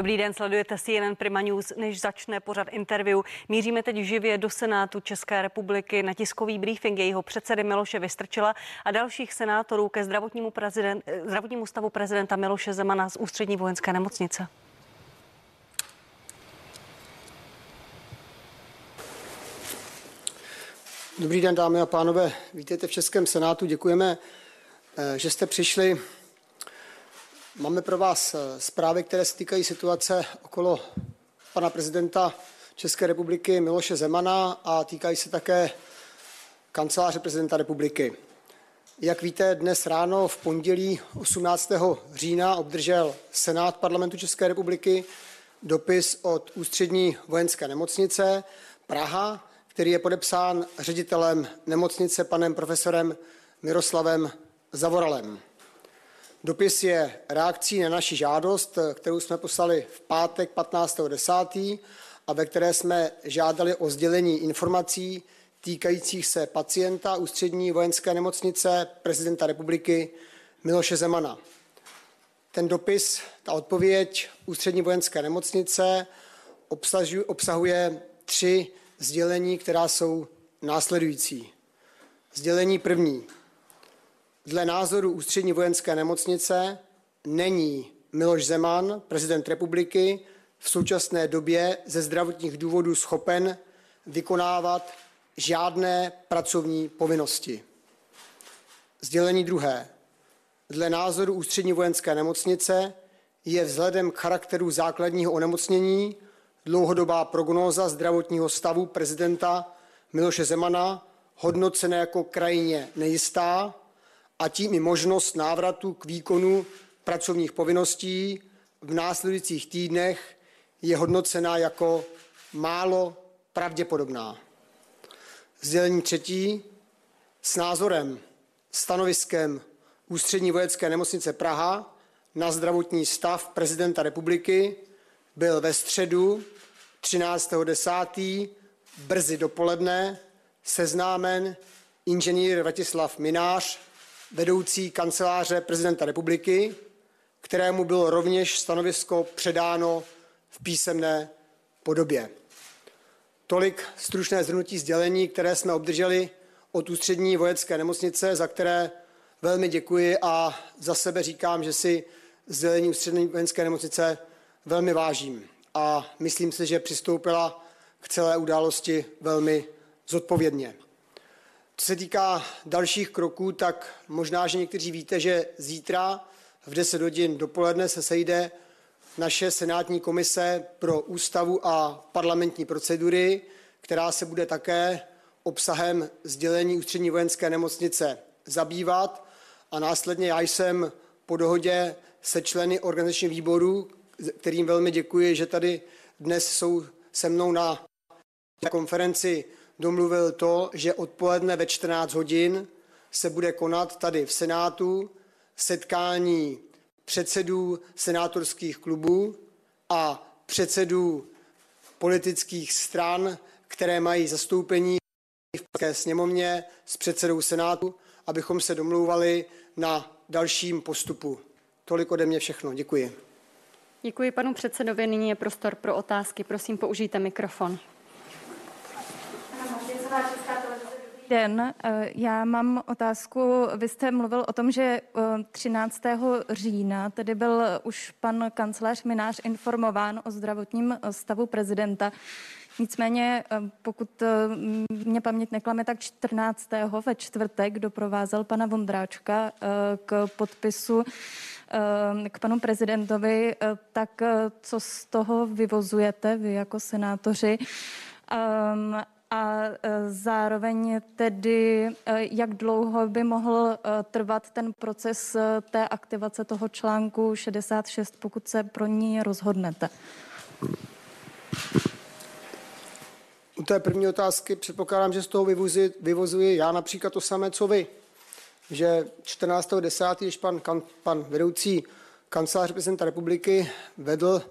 Dobrý den, sledujete CNN Prima News. Než začne pořad interview, míříme teď živě do Senátu České republiky na tiskový briefing jejího předsedy Miloše Vystrčila a dalších senátorů ke zdravotnímu, prezident, zdravotnímu stavu prezidenta Miloše Zemana z ústřední vojenské nemocnice. Dobrý den, dámy a pánové. Vítejte v Českém senátu. Děkujeme, eh, že jste přišli. Máme pro vás eh, zprávy, které se týkají situace okolo pana prezidenta České republiky Miloše Zemana a týkají se také kanceláře prezidenta republiky. Jak víte, dnes ráno v pondělí 18. října obdržel Senát parlamentu České republiky dopis od ústřední vojenské nemocnice Praha, který je podepsán ředitelem nemocnice panem profesorem Miroslavem Zavoralem. Dopis je reakcí na naši žádost, kterou jsme poslali v pátek 15.10. a ve které jsme žádali o sdělení informací týkajících se pacienta ústřední vojenské nemocnice prezidenta republiky Miloše Zemana. Ten dopis, ta odpověď ústřední vojenské nemocnice obsahuje tři sdělení, která jsou následující. Sdělení první. Dle názoru ústřední vojenské nemocnice není Miloš Zeman, prezident republiky, v současné době ze zdravotních důvodů schopen vykonávat žádné pracovní povinnosti. Sdělení druhé. Dle názoru ústřední vojenské nemocnice je vzhledem k charakteru základního onemocnění dlouhodobá prognóza zdravotního stavu prezidenta Miloše Zemana hodnocena jako krajně nejistá a tím i možnost návratu k výkonu pracovních povinností v následujících týdnech je hodnocena jako málo pravděpodobná. Sdělení třetí s názorem, stanoviskem Ústřední vojenské nemocnice Praha na zdravotní stav prezidenta republiky byl ve středu 13.10. brzy dopoledne seznámen inženýr Vratislav Minář, vedoucí kanceláře prezidenta republiky, kterému bylo rovněž stanovisko předáno v písemné podobě. Tolik stručné zhrnutí sdělení, které jsme obdrželi od ústřední vojenské nemocnice, za které velmi děkuji a za sebe říkám, že si sdělení ústřední vojenské nemocnice velmi vážím a myslím si, že přistoupila k celé události velmi zodpovědně. Co se týká dalších kroků, tak možná, že někteří víte, že zítra v 10 hodin dopoledne se sejde naše senátní komise pro ústavu a parlamentní procedury, která se bude také obsahem sdělení ústřední vojenské nemocnice zabývat. A následně já jsem po dohodě se členy organizačního výboru, kterým velmi děkuji, že tady dnes jsou se mnou na konferenci domluvil to, že odpoledne ve 14 hodin se bude konat tady v Senátu setkání předsedů senátorských klubů a předsedů politických stran, které mají zastoupení v sněmovně s předsedou Senátu, abychom se domlouvali na dalším postupu. Tolik ode mě všechno. Děkuji. Děkuji panu předsedovi. Nyní je prostor pro otázky. Prosím, použijte mikrofon. Den, eh, já mám otázku. Vy jste mluvil o tom, že 13. Eh, října tedy byl už pan kancelář Minář informován o zdravotním eh, stavu prezidenta. Nicméně, pokud mě paměť neklame, tak 14. ve čtvrtek doprovázel pana Vondráčka k podpisu k panu prezidentovi, tak co z toho vyvozujete vy jako senátoři? Ehm, a e, zároveň tedy, e, jak dlouho by mohl e, trvat ten proces té aktivace toho článku 66, pokud se pro ní rozhodnete? U té první otázky předpokládám, že z toho vyvozuji, vyvozuji já například to samé, co vy. Že 14.10., když pan, pan vedoucí kancelář prezidenta republiky vedl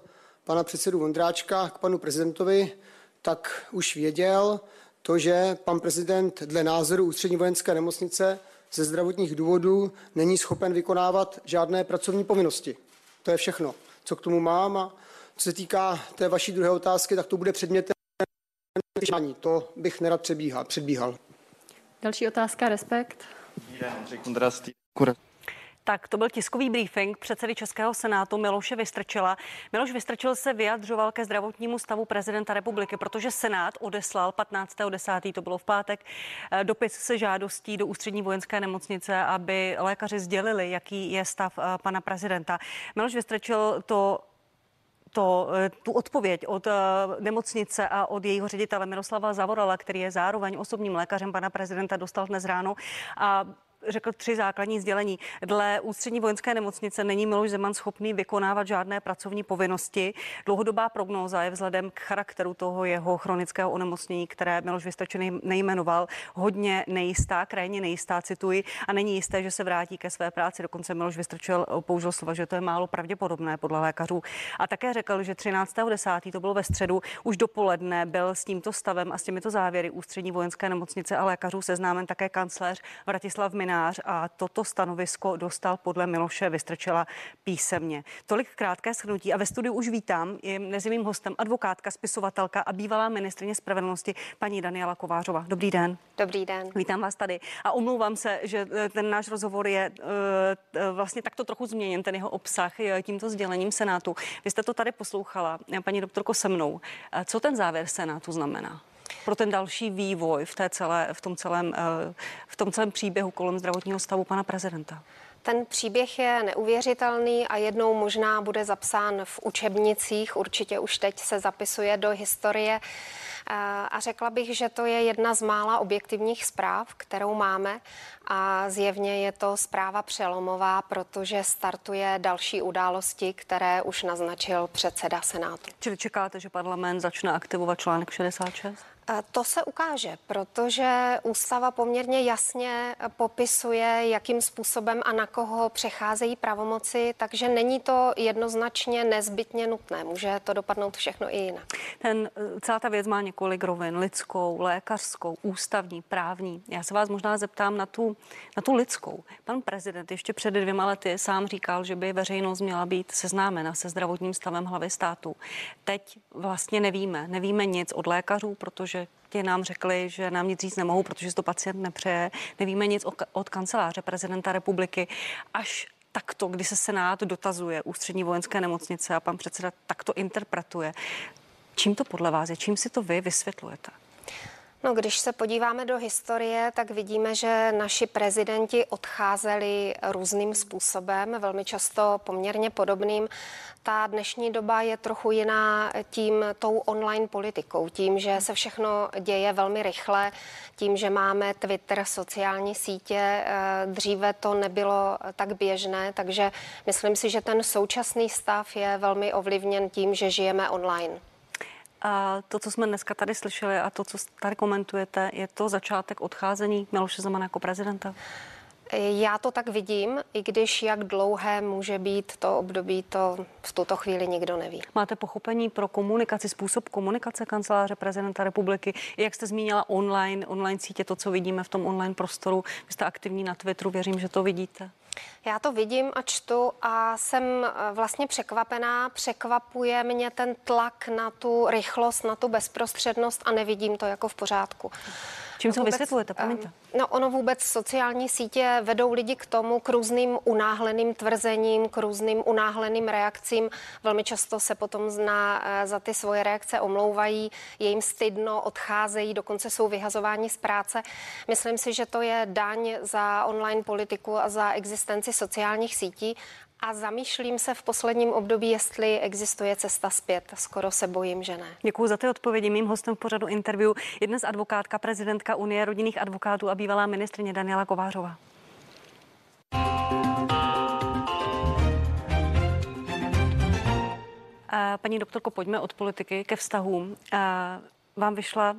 pana předsedu Vondráčka k panu prezidentovi, tak už věděl to, že pan prezident dle názoru ústřední vojenské nemocnice ze zdravotních důvodů není schopen vykonávat žádné pracovní povinnosti. To je všechno, co k tomu mám. A co se týká té vaší druhé otázky, tak to bude předmětem to bych nerad přebíhal. předbíhal. Další otázka, respekt. Tak to byl tiskový briefing předsedy Českého senátu Miloše Vystrčila. Miloš Vystrčil se vyjadřoval ke zdravotnímu stavu prezidenta republiky, protože senát odeslal 15.10. to bylo v pátek eh, dopis se žádostí do ústřední vojenské nemocnice, aby lékaři sdělili, jaký je stav eh, pana prezidenta. Miloš Vystrčil to to, eh, tu odpověď od nemocnice a od jejího ředitele Miroslava Zavorala, který je zároveň osobním lékařem pana prezidenta, dostal dnes ráno. A řekl tři základní sdělení. Dle ústřední vojenské nemocnice není Miloš Zeman schopný vykonávat žádné pracovní povinnosti. Dlouhodobá prognóza je vzhledem k charakteru toho jeho chronického onemocnění, které Miloš Vystrčený nejmenoval, hodně nejistá, krajně nejistá, cituji, a není jisté, že se vrátí ke své práci. Dokonce Miloš Vystrčil použil slova, že to je málo pravděpodobné podle lékařů. A také řekl, že 13.10. to bylo ve středu, už dopoledne byl s tímto stavem a s těmito závěry ústřední vojenské nemocnice a lékařů seznámen také kancléř Vratislav Min novinář a toto stanovisko dostal podle Miloše Vystrčela písemně. Tolik krátké shrnutí a ve studiu už vítám je mezi mým hostem advokátka, spisovatelka a bývalá ministrině spravedlnosti paní Daniela Kovářová. Dobrý den. Dobrý den. Vítám vás tady a omlouvám se, že eh, ten náš rozhovor je uh, vlastně takto trochu změněn, ten jeho obsah je tímto sdělením Senátu. Vy jste to tady poslouchala, paní doktorko, se mnou. Co ten závěr Senátu znamená? Pro ten další vývoj v, té celé, v, tom celém, eh, v tom celém příběhu kolem zdravotního stavu pana prezidenta? Ten příběh je neuvěřitelný a jednou možná bude zapsán v učebnicích, určitě už teď se zapisuje do historie. Eh, a řekla bych, že to je jedna z mála objektivních zpráv, kterou máme a zjevně je to zpráva přelomová, protože startuje další události, které už naznačil předseda Senátu. Čili čekáte, že parlament začne aktivovat článek 66? To se ukáže, protože ústava poměrně jasně popisuje, jakým způsobem a na koho přecházejí pravomoci, takže není to jednoznačně nezbytně nutné. Může to dopadnout všechno i jinak. Ten, celá ta věc má několik rovin, lidskou, lékařskou, ústavní, právní. Já se vás možná zeptám na tu, na tu lidskou. Pan prezident ještě před dvěma lety sám říkal, že by veřejnost měla být seznámena se zdravotním stavem hlavy státu. Teď vlastně nevíme, nevíme nic od lékařů, protože ti nám řekli, že nám nic říct nemohou, protože to pacient nepřeje. Nevíme nic od kanceláře prezidenta republiky. Až takto, kdy se Senát dotazuje ústřední vojenské nemocnice a pan předseda takto interpretuje. Čím to podle vás je? Čím si to vy vysvětlujete? No, když se podíváme do historie, tak vidíme, že naši prezidenti odcházeli různým způsobem, velmi často poměrně podobným. Ta dnešní doba je trochu jiná tím tou online politikou, tím, že se všechno děje velmi rychle, tím, že máme Twitter, sociální sítě. Eh, dříve to nebylo tak běžné, takže myslím si, že ten současný stav je velmi ovlivněn tím, že žijeme online. A to, co jsme dneska tady slyšeli a to, co tady komentujete, je to začátek odcházení Miloše Zemana jako prezidenta? Já to tak vidím, i když jak dlouhé může být to období, to v tuto chvíli nikdo neví. Máte pochopení pro komunikaci, způsob komunikace kanceláře prezidenta republiky, jak jste zmínila online, online sítě, to, co vidíme v tom online prostoru. Vy jste aktivní na Twitteru, věřím, že to vidíte. Já to vidím a čtu a jsem eh, vlastně překvapená. Překvapuje mě ten tlak na tu rychlost, na tu bezprostřednost a nevidím to jako v pořádku. Čím to vysvětlujete, promiňte? No ono vůbec sociální sítě vedou lidi k tomu, k různým unáhleným tvrzením, k různým unáhleným reakcím. Velmi často se potom zna, eh, za ty svoje reakce omlouvají, je jim stydno, odcházejí, dokonce jsou vyhazováni z práce. Myslím si, že to je daň za online politiku a za existenci sociálních sítí a zamýšlím se v posledním období, jestli existuje cesta zpět. Skoro se bojím, že ne. Děkuji za ty odpovědi. Mým hostem v pořadu interview je dnes advokátka, prezidentka Unie rodinných advokátů a bývalá ministrině Daniela Kovářová. Paní doktorko, pojďme od politiky ke vztahům. Vám vyšla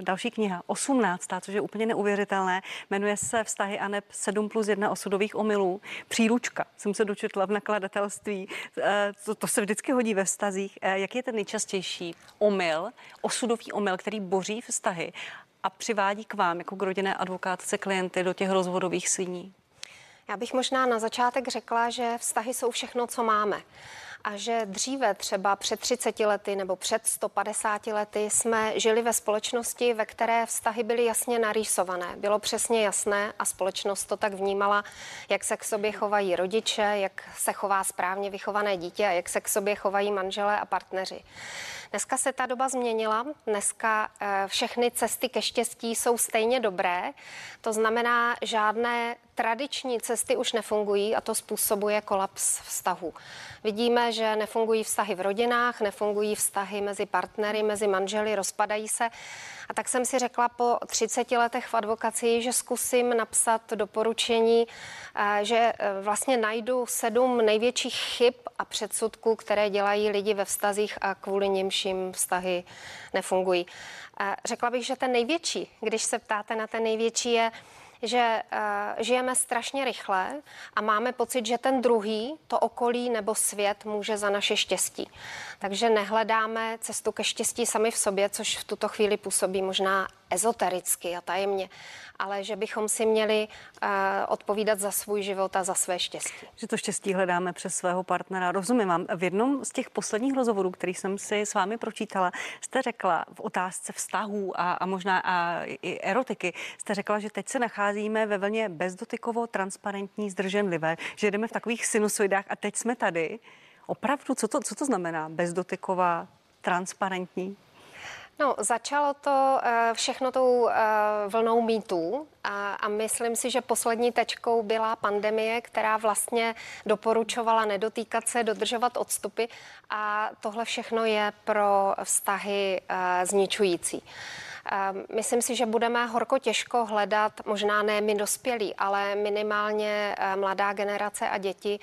další kniha, 18, což je úplně neuvěřitelné. Jmenuje se Vztahy a neb 7 plus 1 osudových omylů. Příručka jsem se dočetla v nakladatelství. Eh, to, to se vždycky hodí ve vztazích. Eh, jaký je ten nejčastější omyl, osudový omyl, který boří vztahy? A přivádí k vám jako k rodinné advokátce klienty do těch rozvodových síní? Já bych možná na začátek řekla, že vztahy jsou všechno, co máme a že dříve, třeba před 30 lety nebo před 150 lety, jsme žili ve společnosti, ve které vztahy byly jasně narýsované. Bylo přesně jasné a společnost to tak vnímala, jak se k sobě chovají rodiče, jak se chová správně vychované dítě a jak se k sobě chovají manželé a partneři. Dneska se ta doba změnila, dneska eh, všechny cesty ke štěstí jsou stejně dobré, to znamená, žádné tradiční cesty už nefungují a to způsobuje kolaps vztahu. Vidíme, že nefungují vztahy v rodinách, nefungují vztahy mezi partnery, mezi manželi, rozpadají se. A tak jsem si řekla po 30 letech v advokaci, že zkusím napsat doporučení, eh, že eh, vlastně najdu sedm největších chyb a předsudků, které dělají lidi ve vztazích a kvůli nimším vztahy nefungují. Eh, řekla bych, že ten největší, když se ptáte na ten největší, je že uh, žijeme strašně rychle a máme pocit, že ten druhý, to okolí nebo svět může za naše štěstí. Takže nehledáme cestu ke štěstí sami v sobě, což v tuto chvíli působí možná ezotericky a tajemně, ale že bychom si měli uh, odpovídat za svůj život a za své štěstí. Že to štěstí hledáme přes svého partnera. Rozumím vám. V jednom z těch posledních rozhovorů, který jsem si s vámi pročítala, jste řekla v otázce vztahů a, a možná a i erotiky, jste řekla, že teď se nacházíme ve vlně bezdotykovo, transparentní, zdrženlivé, že jdeme v takových sinusoidách a teď jsme tady. Opravdu, co to, co to znamená bezdotyková, transparentní? No, začalo to eh, všechno tou eh, vlnou mýtů a, a myslím si, že poslední tečkou byla pandemie, která vlastně doporučovala nedotýkat se, dodržovat odstupy a tohle všechno je pro vztahy eh, zničující. Myslím si, že budeme horko těžko hledat, možná ne my dospělí, ale minimálně mladá generace a děti,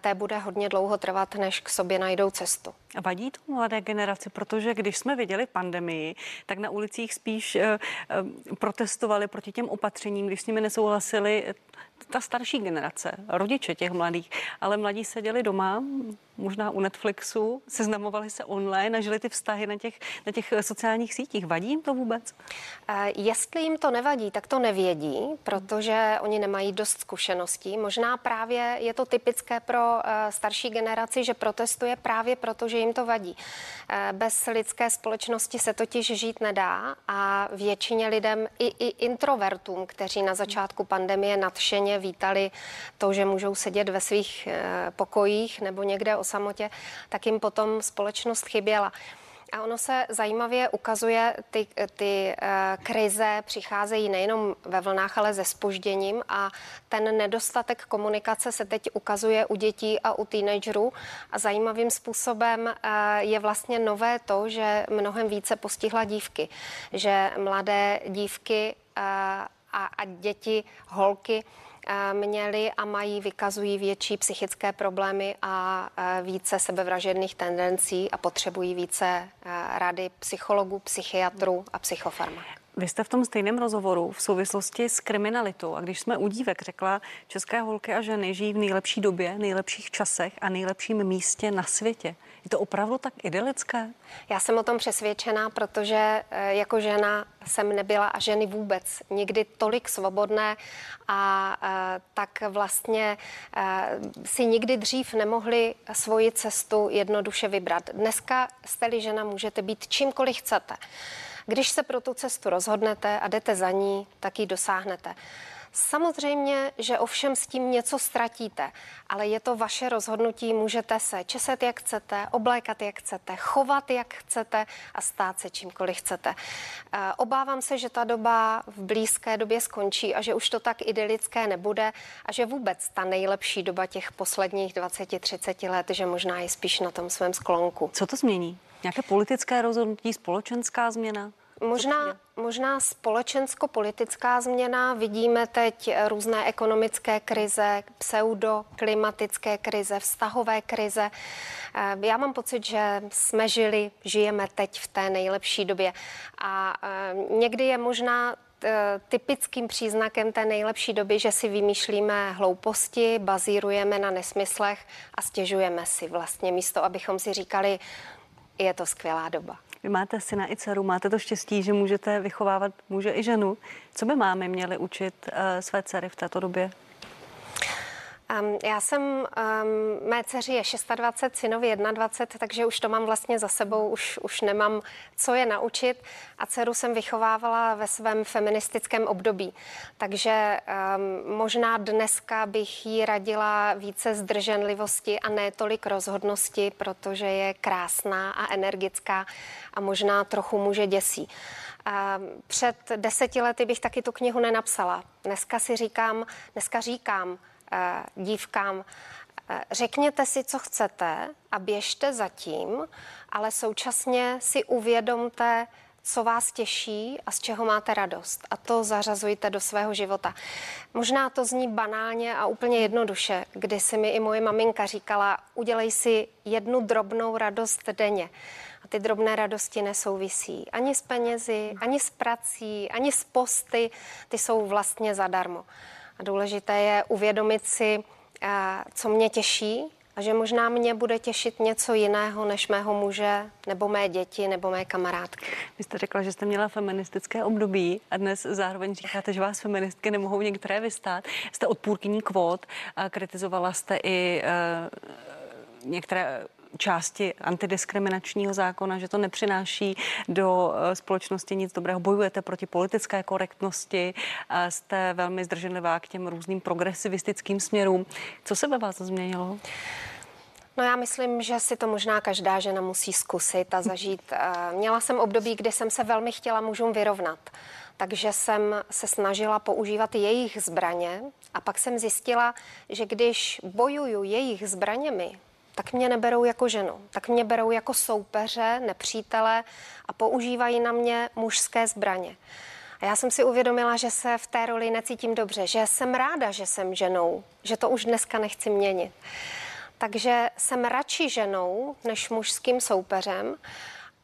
té bude hodně dlouho trvat, než k sobě najdou cestu. Vadí to mladé generaci, protože když jsme viděli pandemii, tak na ulicích spíš eh, protestovali proti těm opatřením, když s nimi nesouhlasili ta starší generace, rodiče těch mladých, ale mladí seděli doma, možná u Netflixu, seznamovali se online a žili ty vztahy na těch, na těch sociálních sítích. Vadí jim to vůbec? Jestli jim to nevadí, tak to nevědí, protože oni nemají dost zkušeností. Možná právě je to typické pro starší generaci, že protestuje právě proto, že jim to vadí. Uh, bez lidské společnosti se totiž žít nedá a většině lidem, i, i introvertům, kteří na začátku pandemie nadšeně vítali to, že můžou sedět ve svých pokojích nebo někde o samotě, tak jim potom společnost chyběla. A ono se zajímavě ukazuje, ty, ty uh, krize přicházejí nejenom ve vlnách, ale se spožděním a ten nedostatek komunikace se teď ukazuje u dětí a u teenagerů. A zajímavým způsobem uh, je vlastně nové to, že mnohem více postihla dívky, že mladé dívky uh, a, a děti, holky měli a mají, vykazují větší psychické problémy a více sebevražedných tendencí a potřebují více rady psychologů, psychiatrů a psychofarmak. Vy jste v tom stejném rozhovoru v souvislosti s kriminalitou a když jsme u dívek řekla, české holky a ženy žijí v nejlepší době, nejlepších časech a nejlepším místě na světě. Je to opravdu tak idylické? Já jsem o tom přesvědčená, protože eh, jako žena jsem nebyla a ženy vůbec nikdy tolik svobodné a eh, tak vlastně eh, si nikdy dřív nemohli svoji cestu jednoduše vybrat. Dneska jste-li žena, můžete být čímkoliv chcete. Když se pro tu cestu rozhodnete a jdete za ní, tak ji dosáhnete. Samozřejmě, že ovšem s tím něco ztratíte, ale je to vaše rozhodnutí, můžete se česet jak chcete, oblékat jak chcete, chovat jak chcete a stát se čímkoliv chcete. Eh, obávám se, že ta doba v blízké době skončí a že už to tak idylické nebude a že vůbec ta nejlepší doba těch posledních 20-30 let, že možná je spíš na tom svém sklonku. Co to změní? Nějaké politické rozhodnutí, společenská změna? Možná, možná společensko-politická změna. Vidíme teď různé ekonomické krize, pseudoklimatické krize, vztahové krize. Eh, já mám pocit, že jsme žili, žijeme teď v té nejlepší době. A eh, někdy je možná eh, typickým příznakem té nejlepší doby, že si vymýšlíme hlouposti, bazírujeme na nesmyslech a stěžujeme si vlastně místo, abychom si říkali, je to skvělá doba. Vy máte syna i dceru, máte to štěstí, že můžete vychovávat muže i ženu. Co by máme měli učit uh, své dcery v této době? Um, já jsem, um, mé dceři je 26, synovi 21, takže už to mám vlastně za sebou, už, už nemám co je naučit a dceru jsem vychovávala ve svém feministickém období. Takže um, možná dneska bych jí radila více zdrženlivosti a ne tolik rozhodnosti, protože je krásná a energická a možná trochu muže děsí. Před deseti lety bych taky tu knihu nenapsala. Dneska si říkám, dneska říkám, dívkám, eh, řekněte si, co chcete a běžte za tím, ale současně si uvědomte, co vás těší a z čeho máte radost. A to zařazujte do svého života. Možná to zní banálně a úplně jednoduše, kdy si mi i moje maminka říkala, udělej si jednu drobnou radost denně. A ty drobné radosti nesouvisí ani s penězi, ani s prací, ani s posty, ty jsou vlastně zadarmo. A důležité je uvědomit si, eh, co mě těší a že možná mě bude těšit něco jiného než mého muže, nebo mé děti, nebo mé kamarádky. Vy jste řekla, že jste měla feministické období a dnes zároveň říkáte, že vás feministky nemohou některé vystát. Jste odpůrkyní kvót a kritizovala jste i uh, některé části antidiskriminačního zákona, že to nepřináší do eh, společnosti nic dobrého. Bojujete proti politické korektnosti, jste velmi zdrženlivá k těm různým progresivistickým směrům. Co se ve vás změnilo? No já myslím, že si to možná každá žena musí zkusit a zažít. Eh, měla jsem období, kdy jsem se velmi chtěla mužům vyrovnat. Takže jsem se snažila používat jejich zbraně a pak jsem zjistila, že když bojuju jejich zbraněmi, tak mě neberou jako ženu, tak mě berou jako soupeře, nepřítele a používají na mě mužské zbraně. A já jsem si uvědomila, že se v té roli necítím dobře, že jsem ráda, že jsem ženou, že to už dneska nechci měnit. Takže jsem radši ženou než mužským soupeřem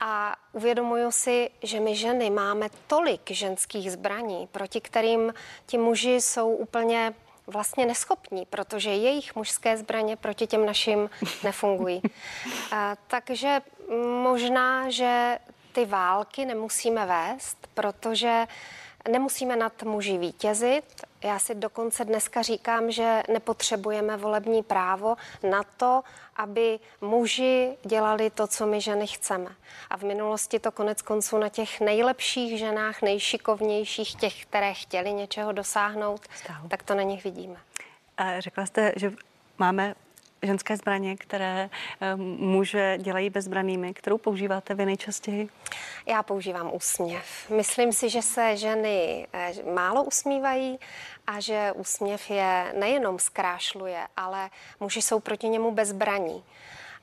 a uvědomuju si, že my ženy máme tolik ženských zbraní, proti kterým ti muži jsou úplně vlastně neschopní, protože jejich mužské zbraně proti těm našim nefungují. A, takže možná, že ty války nemusíme vést, protože Nemusíme nad muži vítězit. Já si dokonce dneska říkám, že nepotřebujeme volební právo na to, aby muži dělali to, co my ženy chceme. A v minulosti to konec konců na těch nejlepších ženách, nejšikovnějších, těch, které chtěli něčeho dosáhnout, Stahu. tak to na nich vidíme. A řekla jste, že máme ženské zbraně, které eh, muže dělají bezbranými. Kterou používáte vy nejčastěji? Já používám úsměv. Myslím si, že se ženy eh, málo usmívají a že úsměv je nejenom zkrášluje, ale muži jsou proti němu bezbraní.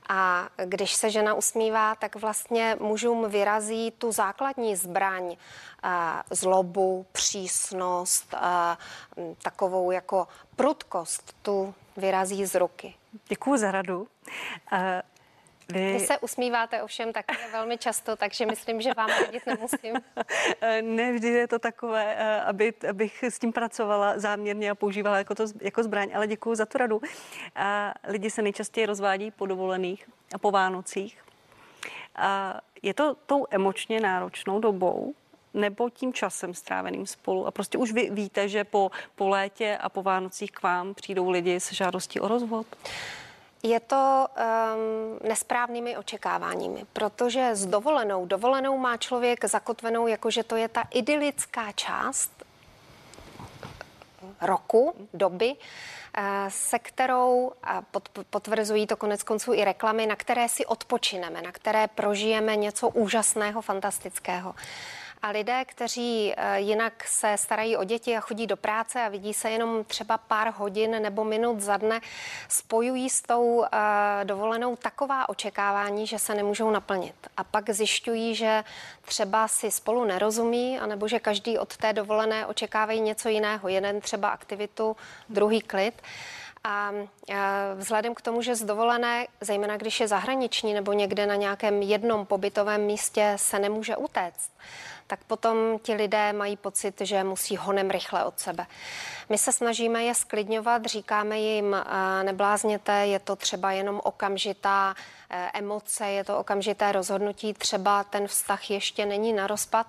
A když se žena usmívá, tak vlastně mužům vyrazí tu základní zbraň, zlobu, přísnost, takovou jako prudkost, tu vyrazí z ruky. Děkuji za radu. Vy... Vy se usmíváte ovšem také velmi často, takže myslím, že vám radit nemusím. ne, vždy je to takové, eh, aby, abych s tím pracovala záměrně a používala jako, to, jako zbraň, ale děkuji za tu radu. A lidi se nejčastěji rozvádí po dovolených a po Vánocích. A je to tou emočně náročnou dobou, nebo tím časem stráveným spolu. A prostě už vy víte, že po, po létě a po Vánocích k vám přijdou lidi s žádostí o rozvod? Je to um, nesprávnými očekáváními, protože s dovolenou, dovolenou má člověk zakotvenou, jakože to je ta idylická část roku, doby, eh, se kterou, potvrzují to konec konců i reklamy, na které si odpočineme, na které prožijeme něco úžasného, fantastického. A lidé, kteří eh, jinak se starají o děti a chodí do práce a vidí se jenom třeba pár hodin nebo minut za dne, spojují s tou eh, dovolenou taková očekávání, že se nemůžou naplnit. A pak zjišťují, že třeba si spolu nerozumí, anebo že každý od té dovolené očekávají něco jiného. Jeden třeba aktivitu, druhý klid. A vzhledem k tomu, že z dovolené, zejména když je zahraniční nebo někde na nějakém jednom pobytovém místě, se nemůže utéct, tak potom ti lidé mají pocit, že musí honem rychle od sebe. My se snažíme je sklidňovat, říkáme jim, eh, neblázněte, je to třeba jenom okamžitá eh, emoce, je to okamžité rozhodnutí, třeba ten vztah ještě není na rozpad,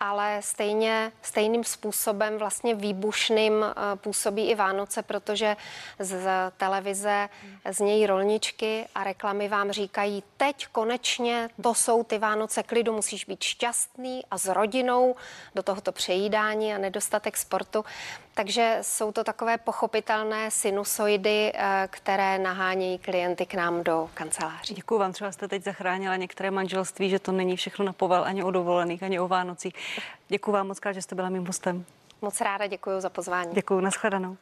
ale stejně, stejným způsobem vlastně výbušným eh, působí i Vánoce, protože z televize z něj rolničky a reklamy vám říkají, teď konečně to jsou ty Vánoce klidu, musíš být šťastný a s rodinou do tohoto přejídání a nedostatek sportu. Takže jsou to takové pochopitelné sinusoidy, eh, které nahánějí klienty k nám do kanceláří. Děkuji vám, třeba jste teď zachránila některé manželství, že to není všechno na povel ani o dovolených, ani o Vánocích. Děkuji vám moc krát, že jste byla mým hostem. Moc ráda děkuji za pozvání. Děkuji, nashledanou.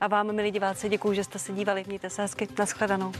A vám, milí diváci, děkuji, že jste se dívali. Mějte se hezky, nashledanou.